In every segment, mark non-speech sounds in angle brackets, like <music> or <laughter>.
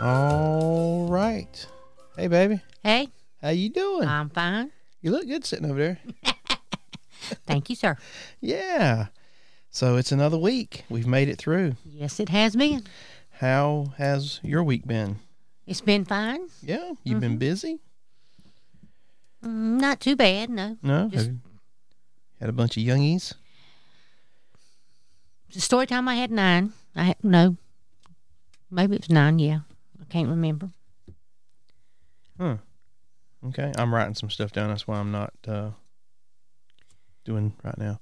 All right. Hey, baby. Hey, How you doing? I'm fine. you look good sitting over there. <laughs> Thank you, sir. Yeah. So it's another week. We've made it through. Yes, it has been. How has your week been? It's been fine. Yeah. You've been busy? Mm, not too bad, no. No. Just- had a bunch of youngies? The story time I had nine. I had, no. Maybe it was nine, yeah. Can't remember. Huh. Okay. I'm writing some stuff down. That's why I'm not uh, doing right now.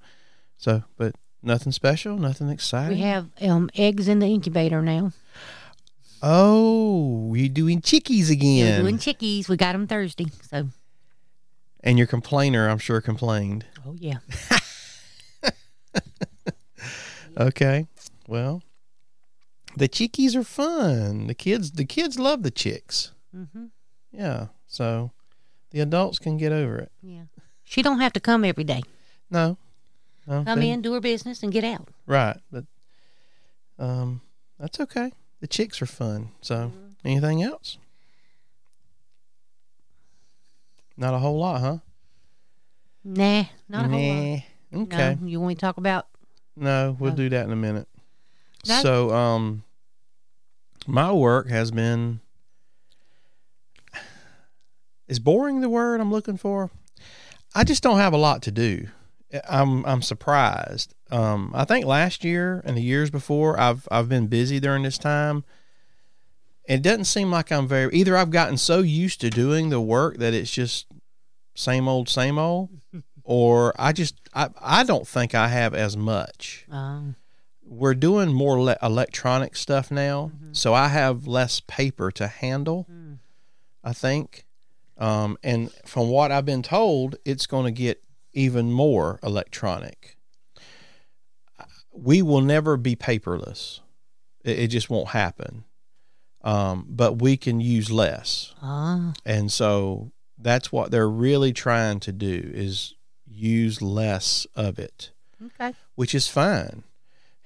So, but nothing special, nothing exciting. We have um, eggs in the incubator now. Oh, you doing chickies again. We're doing chickies. We got them Thursday. So, and your complainer, I'm sure, complained. oh, yeah. <laughs> Okay. Well, the chickies are fun. The kids, the kids love the chicks. hmm Yeah. So the adults can get over it. Yeah. She don't have to come every day. No. no Come they- in, do her business, and get out. Right. But um, that's okay. The chicks are fun. So anything else? Not a whole lot, huh? Nah, not a whole lot. Okay. No, you want me to talk about? No, we'll do that in a minute. So, um, my work has been. Is boring the word I'm looking for? I just don't have a lot to do. I'm I'm surprised. Um, I think last year and the years before, I've I've been busy during this time. It doesn't seem like I'm very either. I've gotten so used to doing the work that it's just same old, same old, <laughs> or I just I I don't think I have as much Um, we're doing more le- electronic stuff now, so I have less paper to handle. Mm. I think, um, and from what I've been told, it's going to get even more electronic. We will never be paperless. It, it just won't happen. Um, but we can use less, ah, and so that's what they're really trying to do is use less of it okay. which is fine.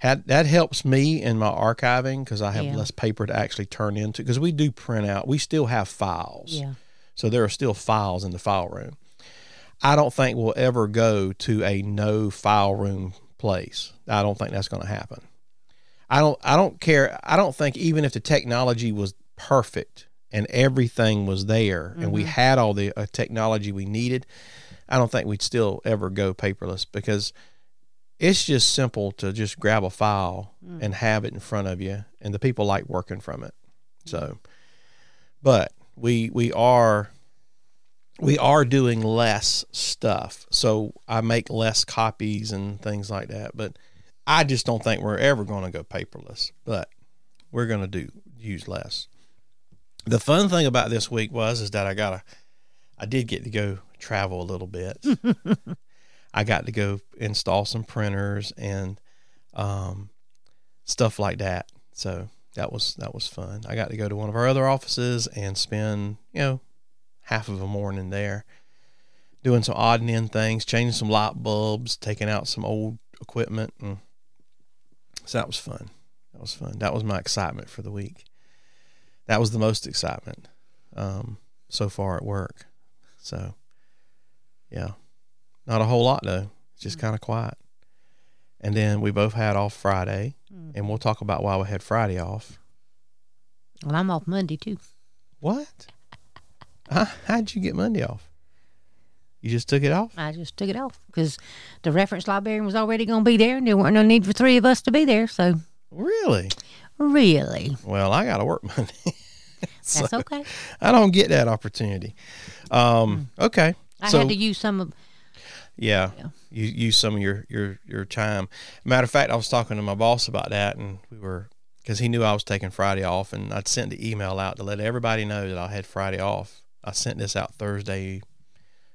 Had, that helps me in my archiving because I have Yeah. less paper to actually turn into. Because we do print out, we still have files, Yeah. so there are still files in the file room. I don't think we'll ever go to a no file room place. I don't think that's going to happen. I don't. I don't care. I don't think even if the technology was perfect and everything was there and we had all the uh, technology we needed, I don't think we'd still ever go paperless because it's just simple to just grab a file mm. and have it in front of you and the people like working from it. So but we we are we are doing less stuff. So i make less copies and things like that but i just don't think we're ever going to go paperless but we're going to do use less. The fun thing about this week was is that i got a i did get to go travel a little bit <laughs> I got to go install some printers and um, stuff like that. So that was that was fun. I got to go to one of our other offices and spend you know half of a morning there doing some odd and end things, changing some light bulbs, taking out some old equipment, and so that was fun. That was fun. That was my excitement for the week. That was the most excitement um, so far at work. So yeah. Not a whole lot though. It's just mm. kind of quiet. And then we both had off Friday, mm. and we'll talk about why we had Friday off. Well, I'm off Monday too. What? <laughs> How, how'd you get Monday off? You just took it off? I just took it off because the reference librarian was already going to be there, and there weren't no need for three of us to be there. So, Really? really, Well, I got to work <laughs> Monday. So, that's okay. I don't get that opportunity. Um, mm. okay. I so had to use some of. Yeah, Yeah. you use some of your your your time. Matter of fact, I was talking to my boss about that, and we were because he knew I was taking Friday off, and I'd sent the email out to let everybody know that I had Friday off. I sent this out Thursday,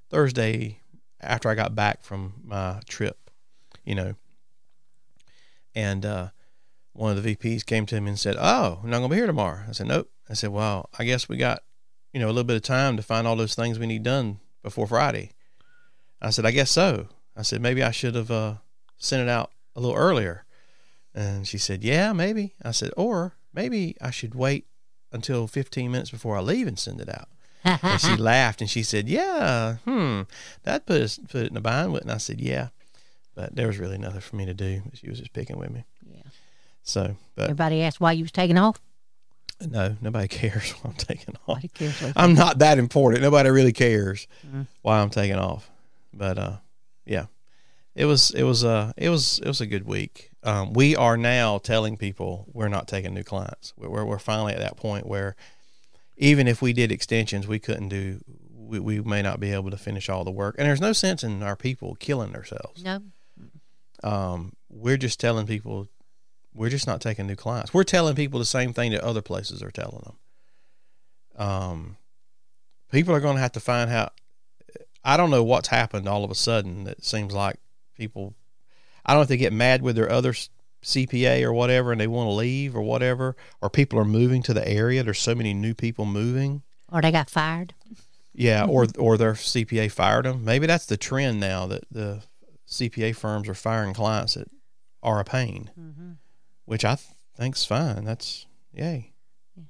Thursday after I got back from my trip, you know. And uh, one of the VPs came to me and said, "Oh, I'm not gonna be here tomorrow." I said, "Nope." I said, "Well, I guess we got, you know, a little bit of time to find all those things we need done before Friday." I said, "I guess so." I said, "Maybe I should have uh, sent it out a little earlier." And she said, "Yeah, maybe." I said, "Or maybe I should wait until 15 minutes before I leave and send it out. and she <laughs> laughed and she said, "Yeah, hmm, that put us put it in a bind." with." And I said, "Yeah," but there was really nothing for me to do. She was just picking with me. Yeah. So, but Everybody asked why you was taking off. no, nobody <laughs> cares why I'm taking off. I'm not that important. Nobody really cares Mhm. why I'm taking off. But uh, yeah, it was it was uh it was it was a good week. Um, we are now telling people we're not taking new clients. We're we're, we're finally at that point where even if we did extensions, we couldn't do. We, we may not be able to finish all the work, and there's no sense in our people killing themselves. No. Um, we're just telling people we're just not taking new clients. We're telling people the same thing that other places are telling them. Um, people are going to have to find out. I don't know what's happened all of a sudden. That seems like people. I don't know if they get mad with their other CPA or whatever, and they want to leave or whatever, or people are moving to the area. There's so many new people moving. Or they got fired. Yeah, or or their CPA fired them. Maybe that's the trend now that the CPA firms are firing clients that are a pain, Mm-hmm. which I th- think's fine. That's yay.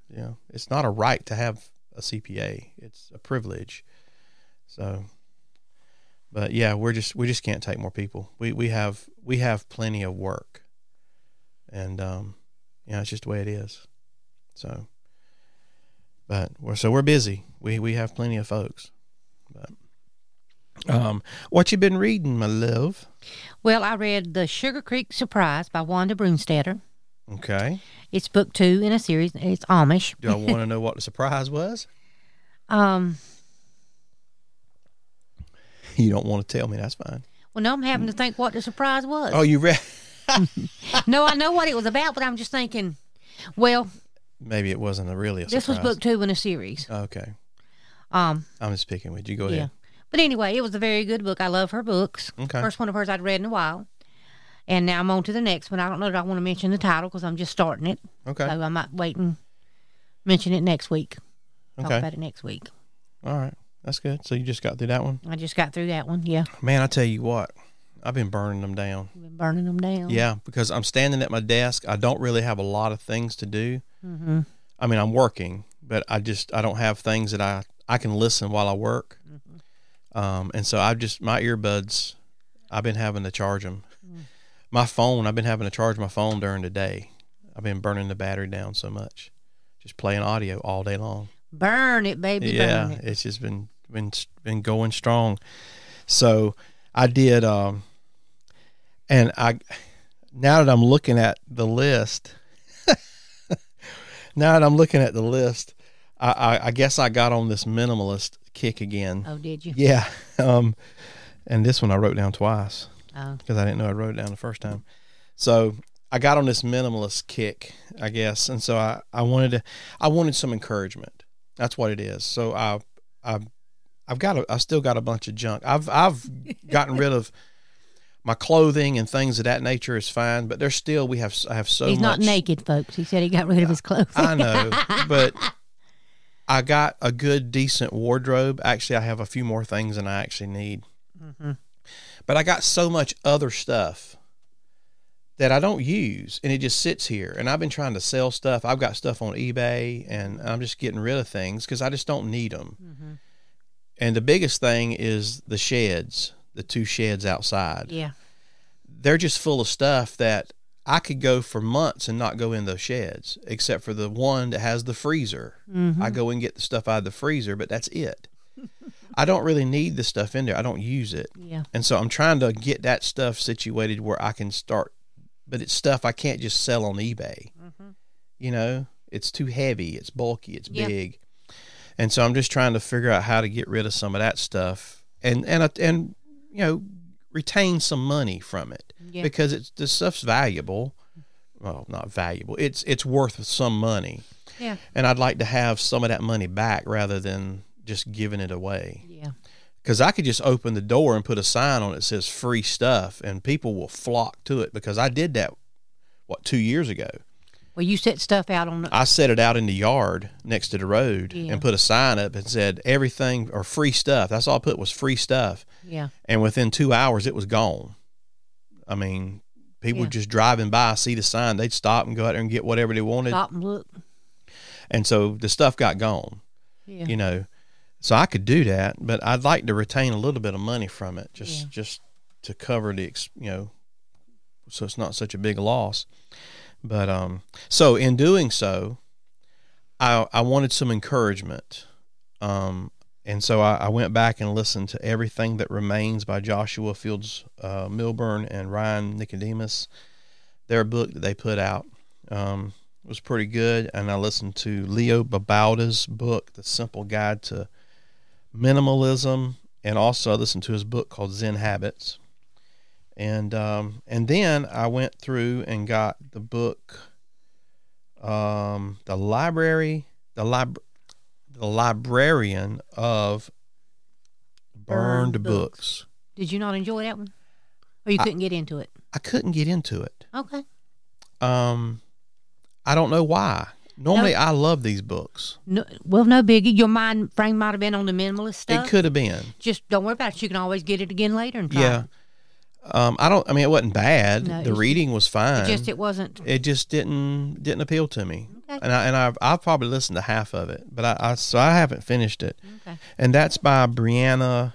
Know, it's not a right to have a CPA; it's a privilege. So, but yeah, we're just we just can't take more people. We we have we have plenty of work, and um, yeah, it's just the way it is. So, but we're so we're busy. We we have plenty of folks. But um, what you been reading, my love? Well, I read The Sugar Creek Surprise by Wanda Brunstetter. Okay. It's book two in a series. It's Amish. Do I want to <laughs> know what the surprise was? Um, <laughs> You don't want to tell me. That's fine. well, no, I'm having to think what the surprise was. Oh, you read? <laughs> No, I know what it was about, but I'm just thinking, well, Maybe it wasn't a really a this was surprise. book two in a series. Okay. Um, I'm just picking with you. Go yeah. ahead. But anyway, it was a very good book. I love her books. Okay. First one of hers I'd read in a while. And now I'm on to the next one. I don't know that I want to mention the title because I'm just starting it. Okay. So I might wait and mention it next week. Talk Okay. about it next week. All right. That's good. So you just got through that one? I just got through that one. Yeah. Man, I tell you what, I've been burning them down. I've been burning them down. Yeah, because I'm standing at my desk. I don't really have a lot of things to do. Mm-hmm. I mean, I'm working, but I just I don't have things that I I can listen while I work. Um, and so I've just my earbuds, I've been having to charge them. My phone, I've been having to charge my phone during the day. I've been burning the battery down so much, just playing audio all day long. Burn it, baby. yeah, Burn it. it's just been been been going strong. So I did, um, and I now that I'm looking at the list, <laughs> now that I'm looking at the list, I, I, I guess I got on this minimalist kick again. Oh, did you? Yeah, <laughs> um, and this one I wrote down twice Oh. because I didn't know I wrote it down the first time. So I got on this minimalist kick, I guess, and so I, I wanted to I wanted some encouragement. That's what it is. So I I I've got a, I still got a bunch of junk. I've I've gotten rid of my clothing and things of that nature is fine, but there's still we have I have so He's much. not naked, folks. He said he got rid of his clothes. I know, <laughs> but I got a good, decent wardrobe. Actually, I have a few more things than I actually need. Mm-hmm. But I got so much other stuff that I don't use, and it just sits here. And I've been trying to sell stuff. I've got stuff on eBay, and I'm just getting rid of things because I just don't need them. Mm-hmm. And the biggest thing is the sheds, the two sheds outside yeah. they're just full of stuff that I could go for months and not go in those sheds, except for the one that has the freezer. Mm-hmm. I go and get the stuff out of the freezer, but that's it. I don't really need the stuff in there. I don't use it. Yeah. And so I'm trying to get that stuff situated where I can start, but it's stuff I can't just sell on eBay. Mm-hmm. You know, it's too heavy, it's bulky, it's Yeah. big. And so I'm just trying to figure out how to get rid of some of that stuff and and uh, and you know, retain some money from it Yeah. because it's this stuff's valuable. Well, not valuable. It's it's worth some money. Yeah. And I'd like to have some of that money back rather than just giving it away Yeah. because I could just open the door and put a sign on it that says free stuff, and people will flock to it because I did that what two years ago. Well, you set stuff out on the. I set it out in the yard next to the road Yeah. and put a sign up and said everything or free stuff. That's all I put was free stuff, Yeah. and within two hours it was gone. I mean, people Yeah. just driving by, see the sign, they'd stop and go out there and get whatever they wanted. Stop and look. and so the stuff got gone. Yeah. You know, so I could do that, but I'd like to retain a little bit of money from it, just Yeah. just to cover the you know, so it's not such a big loss. But um, so in doing so, I I wanted some encouragement. Um, and so I, I went back and listened to everything that remains by Joshua Fields uh, Millburn and Ryan Nicodemus. Their book that they put out um, was pretty good, and I listened to Leo Babauta's book, The Simple Guide to Minimalism, and also I listened to his book called Zen Habits. And um, and then I went through and got the book, um, the library, the lib, the librarian of burned, Burned books. Books. Did you not enjoy that one? Or you I- couldn't get into it? I couldn't get into it. Okay. Um, I don't know why. Normally, I love these books. No, well, no biggie. Your mind frame might have been on the minimalist stuff. It could have been. Just don't worry about it. You can always get it again later and try. Yeah. Um, I don't. I mean, it wasn't bad. No, the reading was It fine. just it wasn't. it just didn't didn't appeal to me. Okay. And I and I've I've probably listened to half of it, but I, I so I haven't finished it. Okay. And that's by Brianna.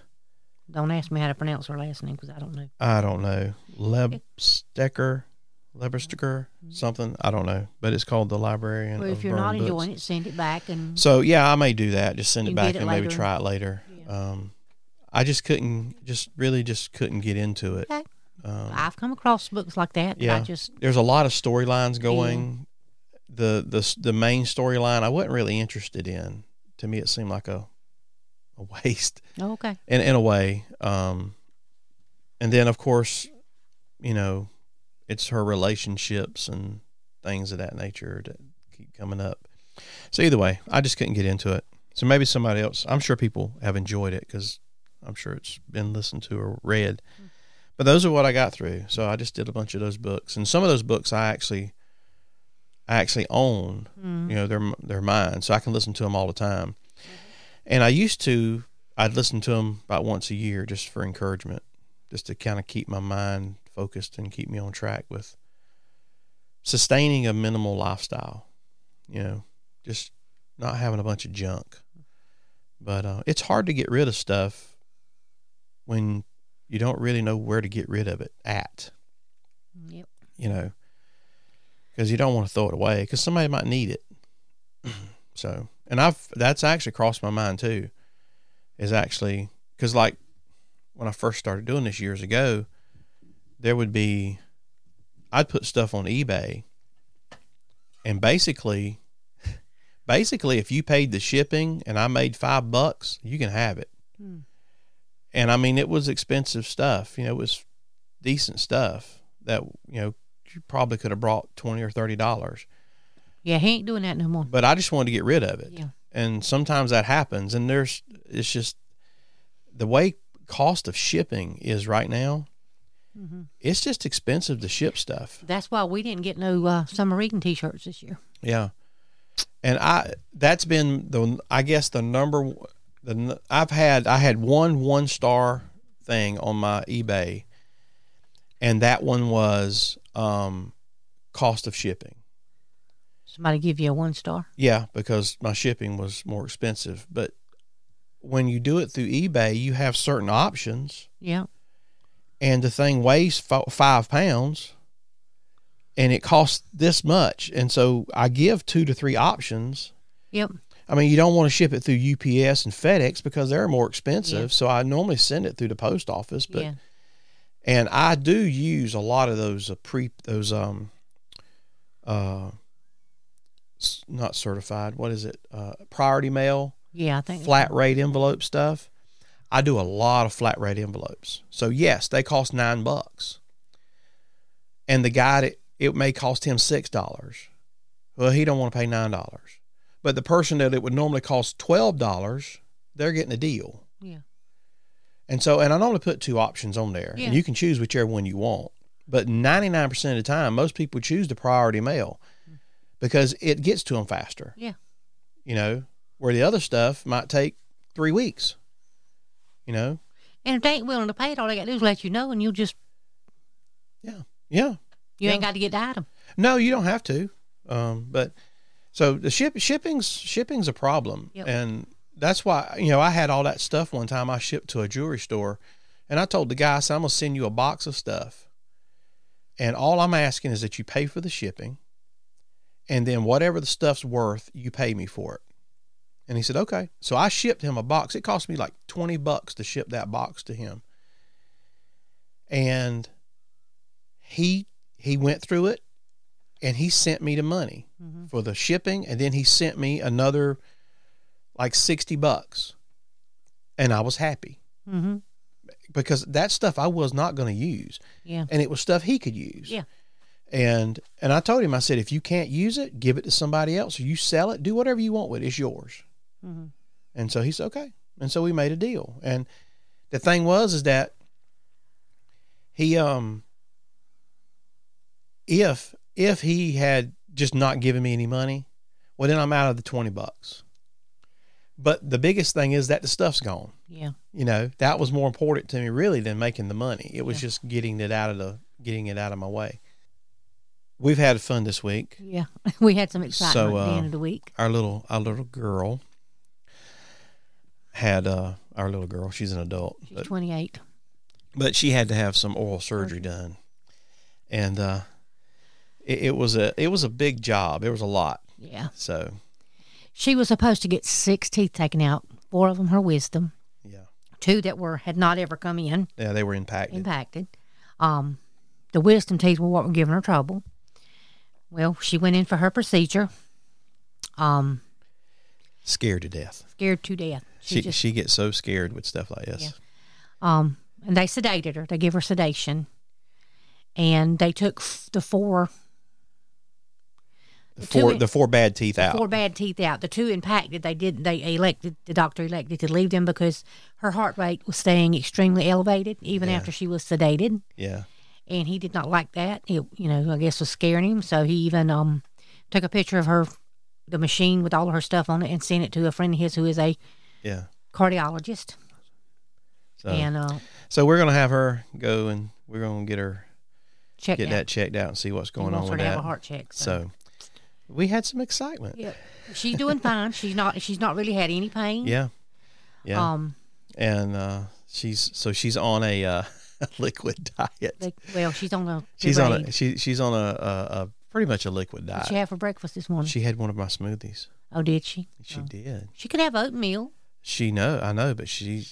Don't ask me how to pronounce her last name because I don't know. I don't know Lebstecker, Leberstecker, something. I don't know, but it's called the Librarian. Well, if you're not Burned Books. enjoying it, send it back and So yeah, I may do that. Just send it back it and maybe try it later. Um, I just couldn't, just really, just couldn't get into it. Okay. Um, I've come across books like that. Yeah. just there's a lot of storylines going. The the the main storyline I wasn't really interested in. To me, it seemed like a a <laughs> waste oh, okay. in in a way. Um, and then of course, you know, it's her relationships and things of that nature that keep coming up. So either way, I just couldn't get into it. So maybe somebody else. I'm sure people have enjoyed it because I'm sure it's been listened to or read. But those are what I got through. So I just did a bunch of those books, and some of those books I actually, I actually own. Mm. You know, they're they're mine, so I can listen to them all the time. And I used to, I'd listen to them about once a year just for encouragement, just to kind of keep my mind focused and keep me on track with sustaining a minimal lifestyle. You know, just not having a bunch of junk. But uh, it's hard to get rid of stuff when you don't really know where to get rid of it at. Yep. You know, because you don't want to throw it away because somebody might need it. <clears throat> so, and I've that's actually crossed my mind too. Is actually because like when I first started doing this years ago, there would be I'd put stuff on eBay, and basically, <laughs> basically, if you paid the shipping and I made five bucks, you can have it. Hmm. And I mean, it was expensive stuff. You know, it was decent stuff that you know you probably could have brought twenty or thirty dollars. Yeah, he ain't doing that no more. But I just wanted to get rid of it. Yeah. And sometimes that happens, and there's it's just the way cost of shipping is right now. hmm It's just expensive to ship stuff. That's why we didn't get no uh, summer reading T-shirts this year. Yeah, and I that's been the I guess the number the I've had I had one one star thing on my eBay, and that one was um, cost of shipping. Somebody give you a one star. Yeah, because my shipping was more expensive. But when you do it through eBay, you have certain options, Yeah. and the thing weighs f- five pounds, and it costs this much. And so I give two to three options. Yep. I mean, you don't want to ship it through UPS and FedEx because they're more expensive. Yeah. So I normally send it through the post office, but yeah. and I do use a lot of those uh, pre those um uh not certified. What is it? Uh, priority mail, Yeah. I think flat rate envelope stuff. I do a lot of flat rate envelopes. So yes, they cost nine bucks, and the guy that it may cost him six dollars. Well, he don't want to pay nine dollars, but the person that it would normally cost twelve dollars, they're getting a deal. Yeah. And so, and I normally put two options on there, Yeah. and you can choose whichever one you want. But 99% of the time, most people choose the priority mail because it gets to them faster. Yeah. You know, where the other stuff might take three weeks. You know? And if they ain't willing to pay it, all they got to do is let you know, and you'll just Yeah. Yeah. You Yeah. ain't got to get the item. No, you don't have to. Um, but So the ship shipping's shipping's a problem, Yep. and that's why you know I had all that stuff one time. I shipped to a jewelry store, and I told the guy, I said, "I'm gonna send you a box of stuff, and all I'm asking is that you pay for the shipping, and then whatever the stuff's worth, you pay me for it." And he said, "Okay." So I shipped him a box. It cost me like twenty bucks to ship that box to him, and he he went through it, and he sent me the money Mhm. for the shipping and then he sent me another like 60 bucks and i was happy Mm-hmm. because that stuff i was not going to use Yeah. and it was stuff he could use Yeah. and and i told him i said if you can't use it give it to somebody else or you sell it do whatever you want with it it's yours Mm-hmm. and so he said okay and so we made a deal and the thing was is that he um if if he had just not given me any money well then i'm out of the 20 bucks but the biggest thing is that the stuff's gone Yeah. you know that was more important to me really than making the money it was Yeah. just getting it out of the getting it out of my way we've had fun this week Yeah. <laughs> We had some excitement So, at the uh, end of the week. our little our little girl had uh our little girl she's an adult She's but, 28. but she had to have some oral surgery done and uh it, it was a it was a big job it was a lot Yeah. so She was supposed to get six teeth taken out, four of them her wisdom, yeah two that were had not ever come in, yeah they were impacted impacted. Um, the wisdom teeth were what were giving her trouble. Well, she went in for her procedure. Um, scared to death scared to death. She, she just she gets so scared with stuff like this Yeah. um, and they sedated her. They give her sedation, and they took f- the four the four in- the four bad teeth out four bad teeth out. The two impacted. They did. They elected. The doctor elected to leave them because her heart rate was staying extremely elevated even Yeah. after she was sedated, yeah and he did not like that. It, you know, I guess was scaring him. So he even um took a picture of her, the machine with all of her stuff on it, and sent it to a friend of his who is a yeah cardiologist. so and uh, so we're gonna have her go and we're gonna get her check get out. that checked out and see what's going on her with to that have a heart check. So. so we had some excitement yeah, she's doing fine. She's not. She's not really had any pain. yeah yeah Um. and uh, she's so she's on a uh, <laughs> liquid diet. Well, she's on a. she's on a she she's on a, a, a pretty much a liquid diet. did she have for breakfast this morning? She had one of my smoothies. oh, did she? She Oh. did. She could have oatmeal. She know I know, but she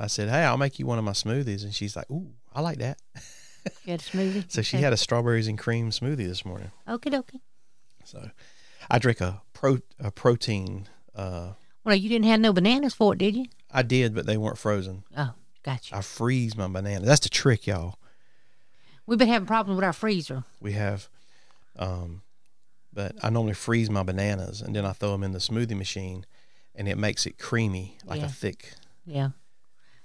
I said, hey, I'll make you one of my smoothies, and she's like, ooh, I like that. She had a smoothie. <laughs> So she had a strawberries and cream smoothie this morning. Okay, dokie. So I drink a pro a protein. Uh, Well, you didn't have no bananas for it, did you? I did, but they weren't frozen. Oh, gotcha. I freeze my banana. That's the trick, y'all. We've been having problems with our freezer. we have um but i normally freeze my bananas and then i throw them in the smoothie machine and it makes it creamy like Yeah. a thick Yeah.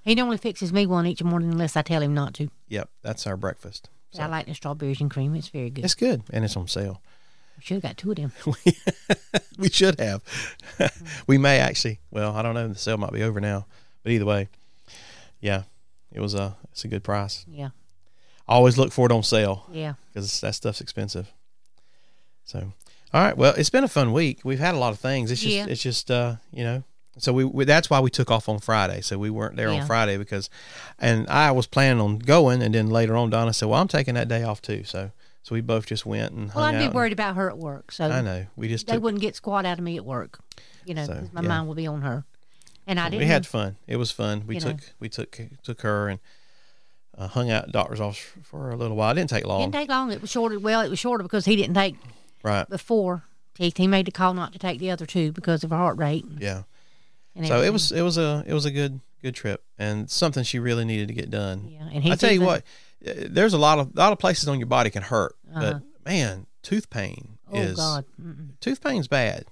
He normally fixes me one each morning unless I tell him not to. yep that's our breakfast I like the strawberries and cream. It's very good. it's good and it's on sale We should have got two of them. <laughs> we should have <laughs> we may actually well i don't know the sale might be over now but either way yeah it was a it's a good price Yeah. I always look for it on sale Yeah. because that stuff's expensive so all right well it's been a fun week we've had a lot of things it's just Yeah. it's just uh you know so we, we that's why we took off on friday so we weren't there Yeah. on friday because and i was planning on going and then later on donna said well i'm taking that day off too so so we both just went and Well, I'd be worried about her at work. So i know we just they took, wouldn't get squat out of me at work. You know, So, my yeah. mind will be on her. And I didn't. we had fun it was fun we took know. we took took her and uh, hung out at doctor's office for a little while it didn't take long didn't take long. It was shorter. Well, it was shorter because he didn't take right before teeth. He made the call not to take the other two because of her heart rate. yeah And so it was it was a it was a good good trip and something she really needed to get done Yeah, and I tell you what, there's a lot of a lot of places on your body can hurt, Uh-huh. but man, tooth pain Oh is God. Mm-mm. tooth pain's bad.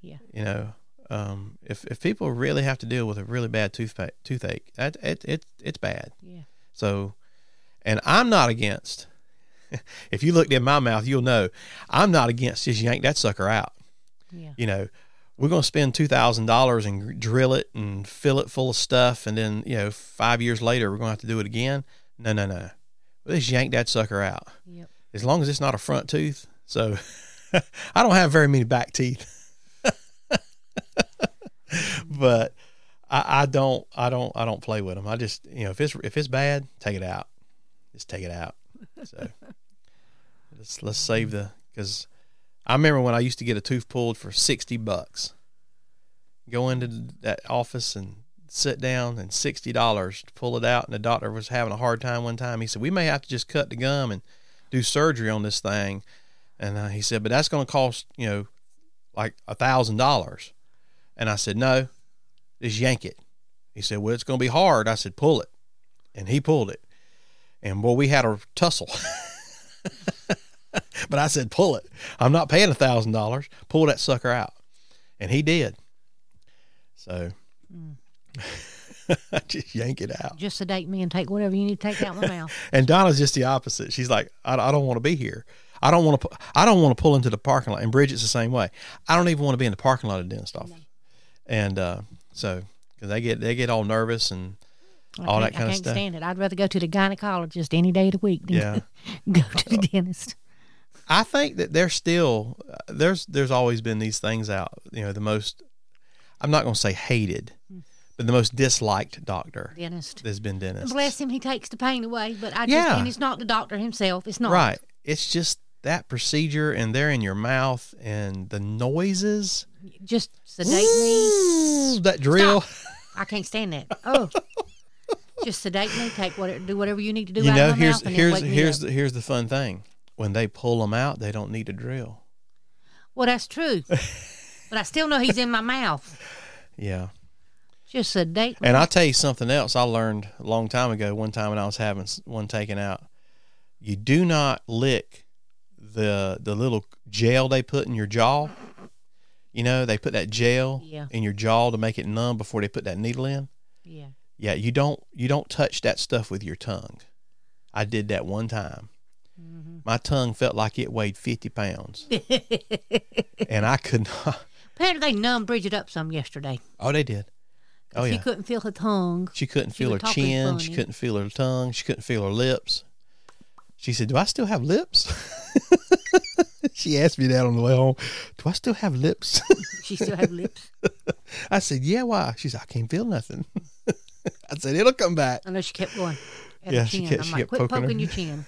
Yeah. You know, um, if if people really have to deal with a really bad tooth toothache, that it, it it's bad. Yeah. So, and I'm not against. <laughs> if you looked in my mouth, you'll know I'm not against just yank that sucker out. Yeah. You know, we're going to spend two thousand dollars and drill it and fill it full of stuff, and then you know, five years later, we're going to have to do it again. No, no, no. Let's yank that sucker out. Yep. As long as it's not a front tooth. So <laughs> I don't have very many back teeth. <laughs> but I, I, don't, I don't, I don't play with them. I just, you know, if it's if it's bad, take it out. Just take it out. So <laughs> let's let's save the because I remember when I used to get a tooth pulled for sixty bucks. Go into that office and sit down and sixty dollars to pull it out, and the doctor was having a hard time one time. He said we may have to just cut the gum and do surgery on this thing, and uh, he said, but that's going to cost you know like a thousand dollars, and I said no, just yank it. He said, well, it's going to be hard. I said, pull it, and he pulled it, and boy, we had a tussle. <laughs> but I said, pull it. I'm not paying a thousand dollars. Pull that sucker out, and he did. So. <laughs> just yank it out. Just sedate me and take whatever you need to take out my mouth. <laughs> And Donna's just the opposite. She's like, I, I don't want to be here. I don't want to. I don't want to pull into the parking lot. And Bridget's the same way. I don't even want to be in the parking lot of the dentist office. And uh, so, because they get they get all nervous and I all that can't- kind I of can't stuff. stand it. I'd rather go to the gynecologist any day of the week than Yeah. <laughs> go to the dentist. I think that there's still uh, there's there's always been these things out. You know, the most I'm not going to say hated, but the most disliked doctor Dentist. There's been dentist. Bless him, he takes the pain away. But I just Yeah. and it's not the doctor himself. It's not Right. It's just that procedure, and they're in your mouth, and the noises. Just sedate me. That drill. I can't stand that. Oh, <laughs> just sedate me. Take whatever, do whatever you need to do You out know, here's here's then wake me here's the, here's the fun thing. When they pull them out, they don't need a drill. Well, that's true. <laughs> but I still know he's in my mouth. Yeah. Just a date. And I'll tell you something else I learned a long time ago, one time when I was having one taken out. You do not lick the the little gel they put in your jaw. You know, they put that gel Yeah. in your jaw to make it numb before they put that needle in. yeah. Yeah, you don't you don't touch that stuff with your tongue. I did that one time. Mm-hmm. My tongue felt like it weighed fifty pounds, <laughs> and I could not. Apparently, they numbed Bridget up some yesterday. Oh, they did. Oh she couldn't feel her tongue. she couldn't she feel her chin. She couldn't feel her tongue. She couldn't feel her lips. She said, "Do I still have lips?" <laughs> she asked me that on the way home. Do I still have lips? <laughs> She still had lips. <laughs> I said, "Yeah." Why? She said, "I can't feel nothing." I said, "It'll come back." I know she kept going. Yeah, she kept- I'm she like, kept poking her." poking your chin.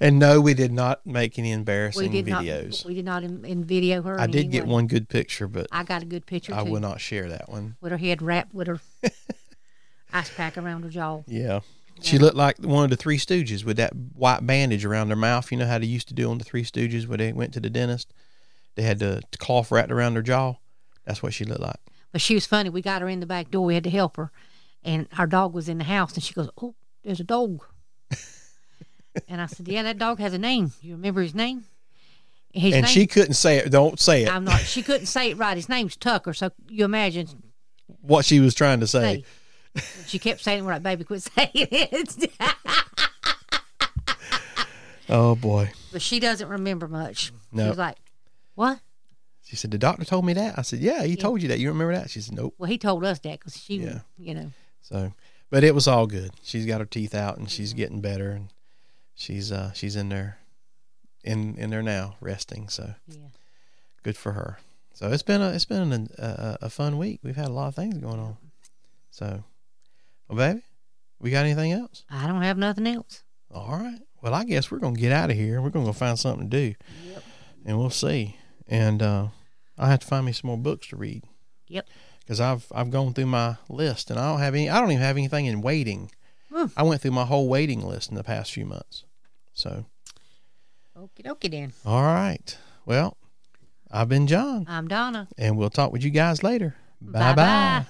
And no, we did not make any We embarrassing did videos. not. We did not in, in video her. I did any get one good picture, but I got a good picture I too. will not share that one. With her head wrapped with her <laughs> ice pack around her jaw. Yeah. She looked like one of the Three Stooges with that white bandage around their mouth. You know how they used to do on the Three Stooges when they went to the dentist? They had the cloth wrapped around their jaw. That's what she looked like. But she was funny. We got her in the back door. We had to help her, and our dog was in the house. And she goes, "Oh, there's a dog." <laughs> and I said, "Yeah, that dog has a name. You remember his name?" His and name, she couldn't say it. Don't say it. I'm not. She couldn't say it right. His name's Tucker. So you imagine. what she was trying to say. Hey, she kept saying right, baby. Quit saying it. <laughs> Oh, boy. but she doesn't remember much. No. She was like, "What?" She said, The doctor told me that. I said, Yeah, he told you that. You remember that? She said, Nope. Well, he told us that because she, Yeah. you know, So, but it was all good. She's got her teeth out and she's getting better and she's uh she's in there in in there now resting. So yeah. good for her. So it's been a it's been an, a a fun week. We've had a lot of things going on. So, well, baby, we got anything else? I don't have nothing else. All right. Well, I guess we're gonna get out of here. We're gonna go find something to do, Yep. and we'll see. And uh, I have to find me some more books to read Yep. because I've I've gone through my list and I don't have any. I don't even have anything in waiting. Hmm. I went through my whole waiting list in the past few months. So, Okie dokie then. all right. Well, I've been John, I'm Donna. and we'll talk with you guys later. Bye Bye-bye. bye.